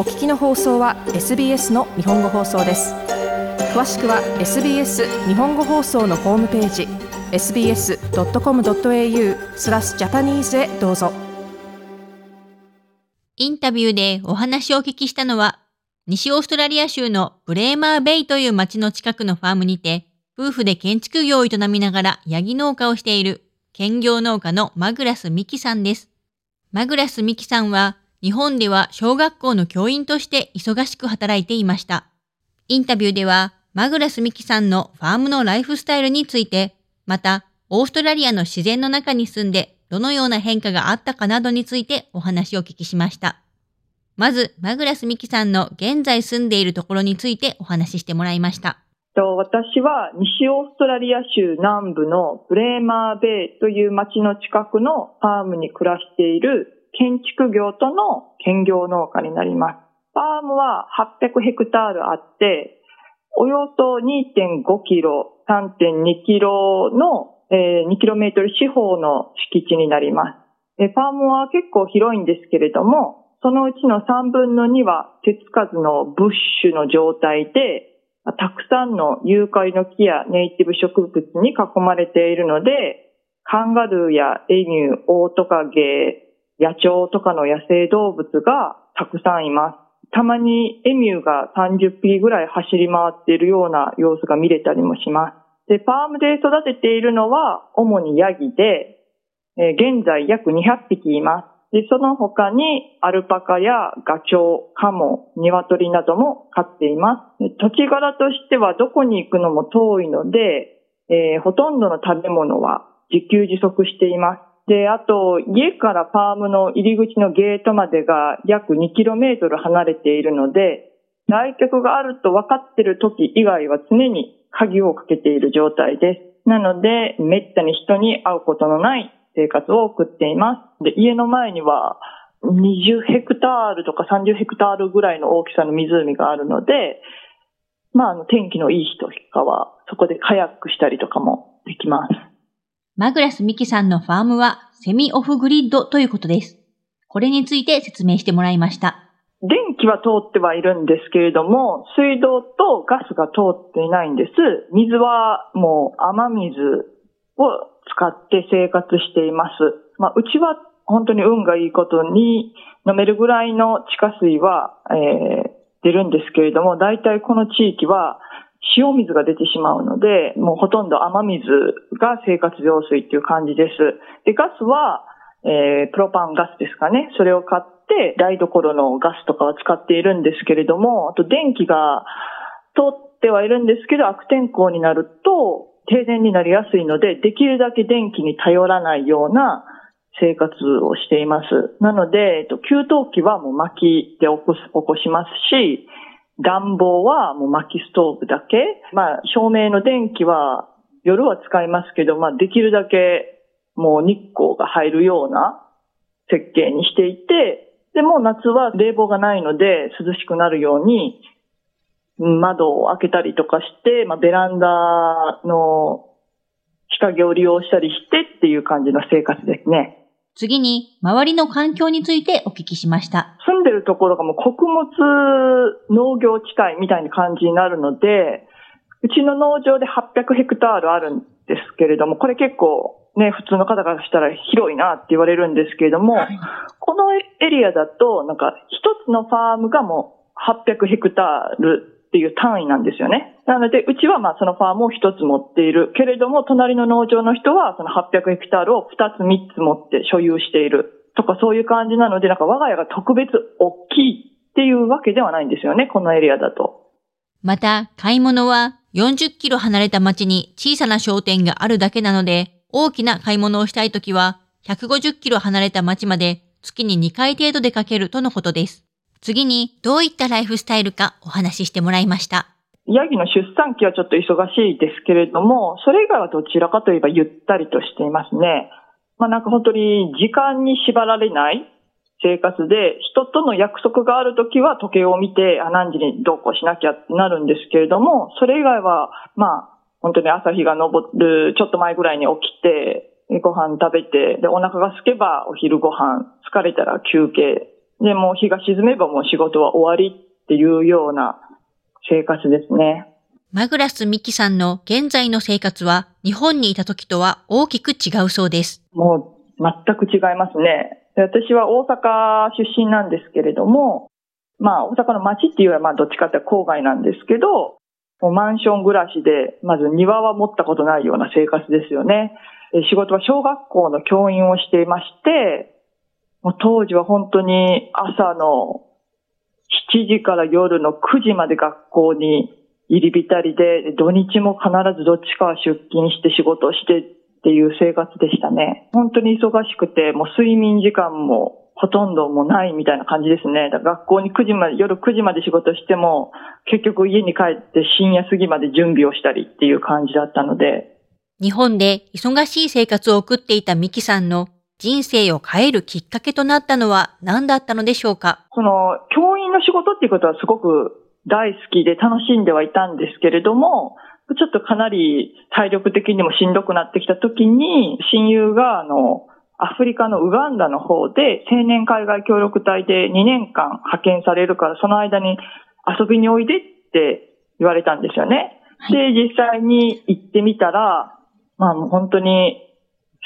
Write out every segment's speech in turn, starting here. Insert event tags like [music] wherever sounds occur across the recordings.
お聞きの放送は SBS の日本語放送です詳しくは SBS 日本語放送のホームページ sbs.com.au スラスジャパニーズへどうぞインタビューでお話をお聞きしたのは西オーストラリア州のブレーマーベイという町の近くのファームにて夫婦で建築業を営みながらヤギ農家をしている兼業農家のマグラスミキさんです。マグラスミキさんは日本では小学校の教員として忙しく働いていました。インタビューでは、マグラスミキさんのファームのライフスタイルについて、また、オーストラリアの自然の中に住んで、どのような変化があったかなどについてお話をお聞きしました。まず、マグラスミキさんの現在住んでいるところについてお話ししてもらいました。私は西オーストラリア州南部のブレーマーベイという町の近くのファームに暮らしている建築業との兼業農家になります。ファームは800ヘクタールあって、およそ2.5キロ、3.2キロの、えー、2キロメートル四方の敷地になります。ファームは結構広いんですけれども、そのうちの3分の2は手つかずのブッシュの状態で、たくさんのユーカリの木やネイティブ植物に囲まれているので、カンガルーやエミュー、オオトカゲ、野鳥とかの野生動物がたくさんいます。たまにエミューが30匹ぐらい走り回っているような様子が見れたりもします。で、パームで育てているのは主にヤギで、え現在約200匹います。で、その他にアルパカやガチョウ、カモ、ニワトリなども飼っています。土地柄としてはどこに行くのも遠いので、えー、ほとんどの食べ物は自給自足しています。で、あと、家からファームの入り口のゲートまでが約 2km 離れているので、来客があると分かっている時以外は常に鍵をかけている状態です。なので、めったに人に会うことのない生活を送っています。で、家の前には20ヘクタールとか30ヘクタールぐらいの大きさの湖があるので、まあ、あの、天気のいい日とかは、そこでカヤックしたりとかもできます。マグラスミキさんのファームはセミオフグリッドということです。これについて説明してもらいました。電気は通ってはいるんですけれども、水道とガスが通っていないんです。水はもう雨水を使って生活しています。まあ、うちは本当に運がいいことに飲めるぐらいの地下水は、えー、出るんですけれども、大体この地域は塩水が出てしまうので、もうほとんど雨水が生活用水っていう感じです。で、ガスは、えー、プロパンガスですかね。それを買って、台所のガスとかは使っているんですけれども、あと電気が通ってはいるんですけど、悪天候になると停電になりやすいので、できるだけ電気に頼らないような生活をしています。なので、えっと、給湯器はもう薪で起こす起こしますし、暖房はもう薪ストーブだけ。まあ、照明の電気は夜は使いますけど、まあ、できるだけもう日光が入るような設計にしていて、でも夏は冷房がないので涼しくなるように窓を開けたりとかして、まあ、ベランダの日陰を利用したりしてっていう感じの生活ですね。次に、周りの環境についてお聞きしました。住んでるところがもう穀物農業地帯みたいな感じになるので、うちの農場で800ヘクタールあるんですけれども、これ結構ね、普通の方からしたら広いなって言われるんですけれども、はい、このエリアだと、なんか一つのファームがもう800ヘクタールっていう単位なんですよね。なので、うちはまあそのファームを一つ持っている。けれども、隣の農場の人はその800ヘクタールを二つ三つ持って所有している。とかそういう感じなので、なんか我が家が特別大きいっていうわけではないんですよね、このエリアだと。また、買い物は40キロ離れた町に小さな商店があるだけなので、大きな買い物をしたいときは、150キロ離れた町まで月に2回程度出かけるとのことです。次にどういったライフスタイルかお話ししてもらいました。ヤギの出産期はちょっと忙しいですけれども、それ以外はどちらかといえばゆったりとしていますね。まあなんか本当に時間に縛られない生活で、人との約束があるときは時計を見て、あ、何時にどうこうしなきゃってなるんですけれども、それ以外は、まあ、本当に朝日が昇るちょっと前ぐらいに起きて、ご飯食べて、で、お腹が空けばお昼ご飯、疲れたら休憩で、もう日が沈めばもう仕事は終わりっていうような生活ですね。マグラス・ミキさんの現在の生活は日本にいた時とは大きく違うそうです。もう全く違いますね。で私は大阪出身なんですけれども、まあ大阪の街っていうよりはまあどっちかって郊外なんですけど、もうマンション暮らしで、まず庭は持ったことないような生活ですよね。え仕事は小学校の教員をしていまして、もう当時は本当に朝の7時から夜の9時まで学校に入り浸りで、土日も必ずどっちかは出勤して仕事をしてっていう生活でしたね。本当に忙しくて、もう睡眠時間もほとんどもうないみたいな感じですね。学校に9時まで、夜9時まで仕事しても、結局家に帰って深夜過ぎまで準備をしたりっていう感じだったので、日本で忙しい生活を送っていたミキさんの人生を変えるきっかけとなったのは何だったのでしょうか？その、教員の仕事っていうことはすごく大好きで楽しんではいたんですけれども、ちょっとかなり体力的にもしんどくなってきた時に、親友があの、アフリカのウガンダの方で青年海外協力隊で2年間派遣されるから、その間に遊びにおいでって言われたんですよね。で、実際に行ってみたら、まあもう本当に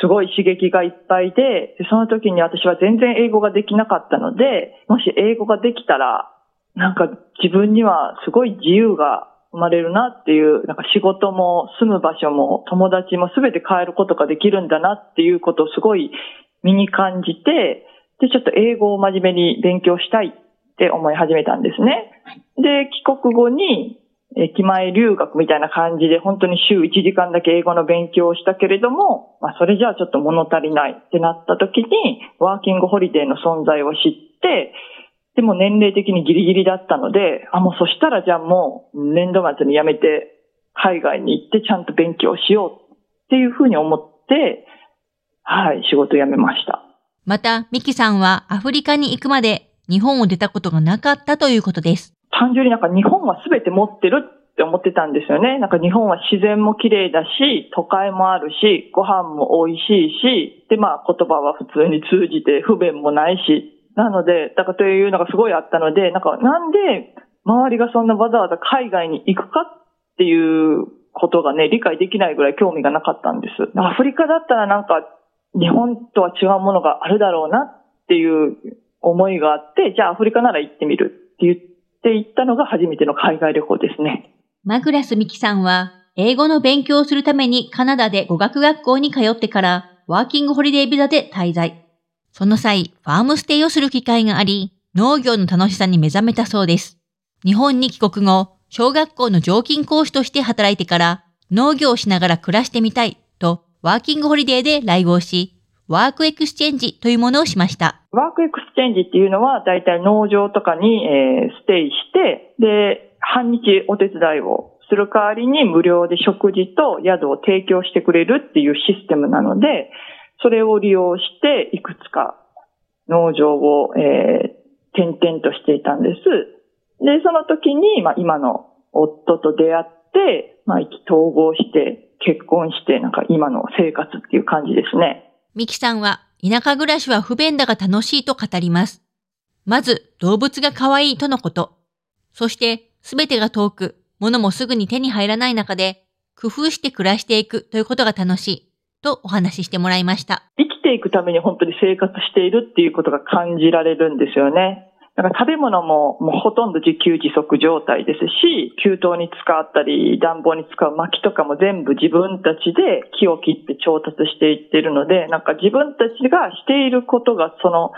すごい刺激がいっぱいで、その時に私は全然英語ができなかったので、もし英語ができたら、なんか自分にはすごい自由が生まれるなっていう、なんか仕事も住む場所も友達も全て変えることができるんだなっていうことをすごい身に感じて、で、ちょっと英語を真面目に勉強したいって思い始めたんですね。で、帰国後に、駅前留学みたいな感じで、本当に週1時間だけ英語の勉強をしたけれども、まあそれじゃあちょっと物足りないってなった時に、ワーキングホリデーの存在を知って、でも年齢的にギリギリだったので、あ、もうそしたらじゃあもう年度末に辞めて、海外に行ってちゃんと勉強しようっていうふうに思って、はい、仕事辞めました。また、ミキさんはアフリカに行くまで日本を出たことがなかったということです。単純になんか日本は全て持ってるって思ってたんですよね。なんか日本は自然も綺麗だし、都会もあるし、ご飯も美味しいし、でまあ言葉は普通に通じて不便もないし、なので、だからというのがすごいあったので、なんかなんで周りがそんなわざわざ海外に行くかっていうことがね、理解できないぐらい興味がなかったんです。アフリカだったらなんか日本とは違うものがあるだろうなっていう思いがあって、じゃあアフリカなら行ってみるって言ってって行ったのが初めての海外旅行ですね。マグラス・ミキさんは英語の勉強をするためにカナダで語学学校に通ってからワーキングホリデービザで滞在。その際、ファームステイをする機会があり、農業の楽しさに目覚めたそうです。日本に帰国後、小学校の常勤講師として働いてから、農業をしながら暮らしてみたいと、ワーキングホリデーで来豪し、ワークエクスチェンジというものをしました。ワークエクスチェンジっていうのは、だいたい農場とかに、えーステイして、で、半日お手伝いをする代わりに無料で食事と宿を提供してくれるっていうシステムなので、それを利用して、いくつか農場を、えー転々としていたんです。で、その時に、まあ、今の夫と出会って、まあ、意気投合して、結婚して、なんか今の生活っていう感じですね。ミキさんは田舎暮らしは不便だが楽しいと語ります。まず動物が可愛いとのこと。そしてすべてが遠く、物もすぐに手に入らない中で工夫して暮らしていくということが楽しいとお話ししてもらいました。生きていくために本当に生活しているっていうことが感じられるんですよね。だから食べ物ももうほとんど自給自足状態ですし、給湯に使ったり暖房に使う薪とかも全部自分たちで木を切って調達していってるので、なんか自分たちがしていることがその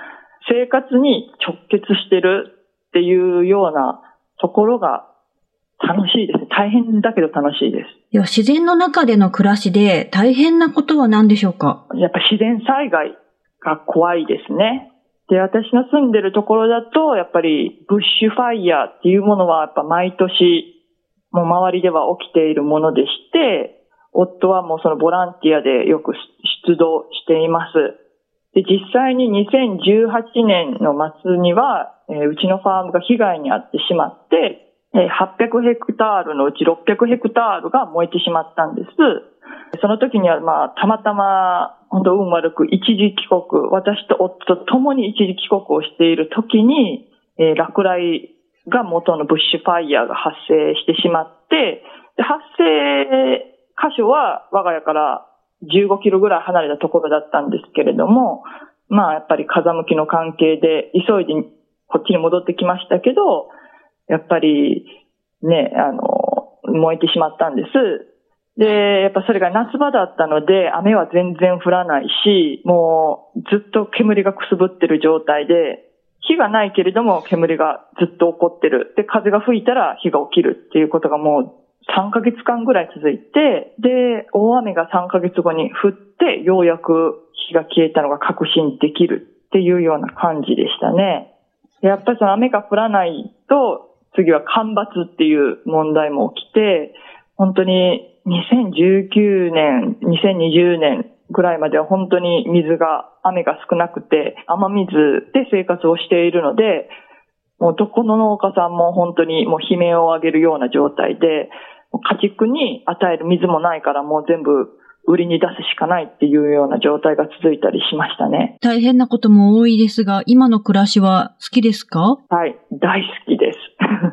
生活に直結してるっていうようなところが楽しいです。大変だけど楽しいです。では自然の中での暮らしで大変なことは何でしょうか？やっぱ自然災害が怖いですね。で、私の住んでるところだと、やっぱりブッシュファイヤーっていうものはやっぱ毎年、もう周りでは起きているものでして、夫はもうそのボランティアでよく出動しています。で、実際に2018年の末には、えーうちのファームが被害に遭ってしまって、えー800ヘクタールのうち600ヘクタールが燃えてしまったんです。その時には、まあ、たまたま本当運悪く一時帰国、私と夫と共に一時帰国をしている時に、えー、落雷が元のブッシュファイヤーが発生してしまって、で発生箇所は我が家から15キロぐらい離れたところだったんですけれども、まあやっぱり風向きの関係で急いでこっちに戻ってきましたけど、やっぱりね、あの、燃えてしまったんです。で、やっぱそれが夏場だったので、雨は全然降らないし、もうずっと煙がくすぶってる状態で、火がないけれども煙がずっと起こってる。で、風が吹いたら火が起きるっていうことがもう3ヶ月間ぐらい続いて、で、大雨が3ヶ月後に降って、ようやく火が消えたのが確信できるっていうような感じでしたね。やっぱりその雨が降らないと、次は干ばつっていう問題も起きて、本当に2019年、2020年ぐらいまでは本当に水が、雨が少なくて、雨水で生活をしているので、もうどこの農家さんも本当にもう悲鳴を上げるような状態で、家畜に与える水もないからもう全部売りに出すしかないっていうような状態が続いたりしましたね。大変なことも多いですが、今の暮らしは好きですか？はい、大好きです。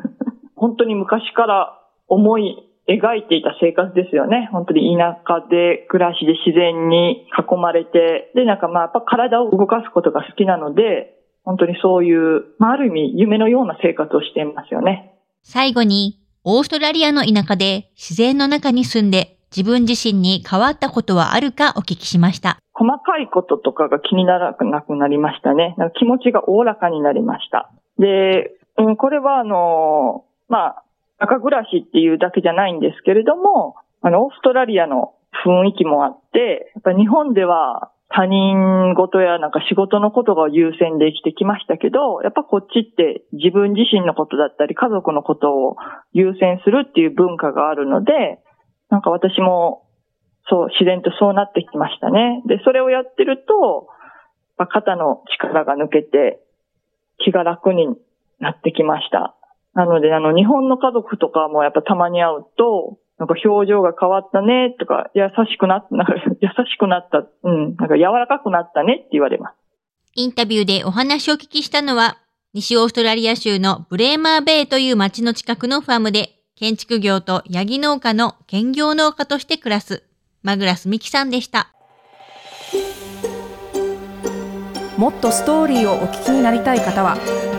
[laughs] 本当に昔から思い描いていた生活ですよね。本当に田舎で暮らしで自然に囲まれて、で、なんかまあやっぱ体を動かすことが好きなので、本当にそういう、まあある意味夢のような生活をしていますよね。最後に、オーストラリアの田舎で自然の中に住んで自分自身に変わったことはあるかお聞きしました。細かいこととかが気にならなくなりましたね。気持ちがおおらかになりました。で、うん、これはあの、まあ、赤暮らしっていうだけじゃないんですけれども、あの、オーストラリアの雰囲気もあって、やっぱ日本では他人事やなんか仕事のことが優先で生きてきましたけど、やっぱこっちって自分自身のことだったり家族のことを優先するっていう文化があるので、なんか私もそう自然とそうなってきましたね。で、それをやってると、肩の力が抜けて気が楽になってきました。なので、あの、日本の家族とかもやっぱたまに会うと、なんか表情が変わったねとか、優しくなった、なんか [laughs] 優しくなった、うん、なんか柔らかくなったねって言われます。インタビューでお話をお聞きしたのは、西オーストラリア州のブレーマーベイという町の近くのファームで、建築業とヤギ農家の兼業農家として暮らす、マグラスミキさんでした。もっとストーリーをお聞きになりたい方は、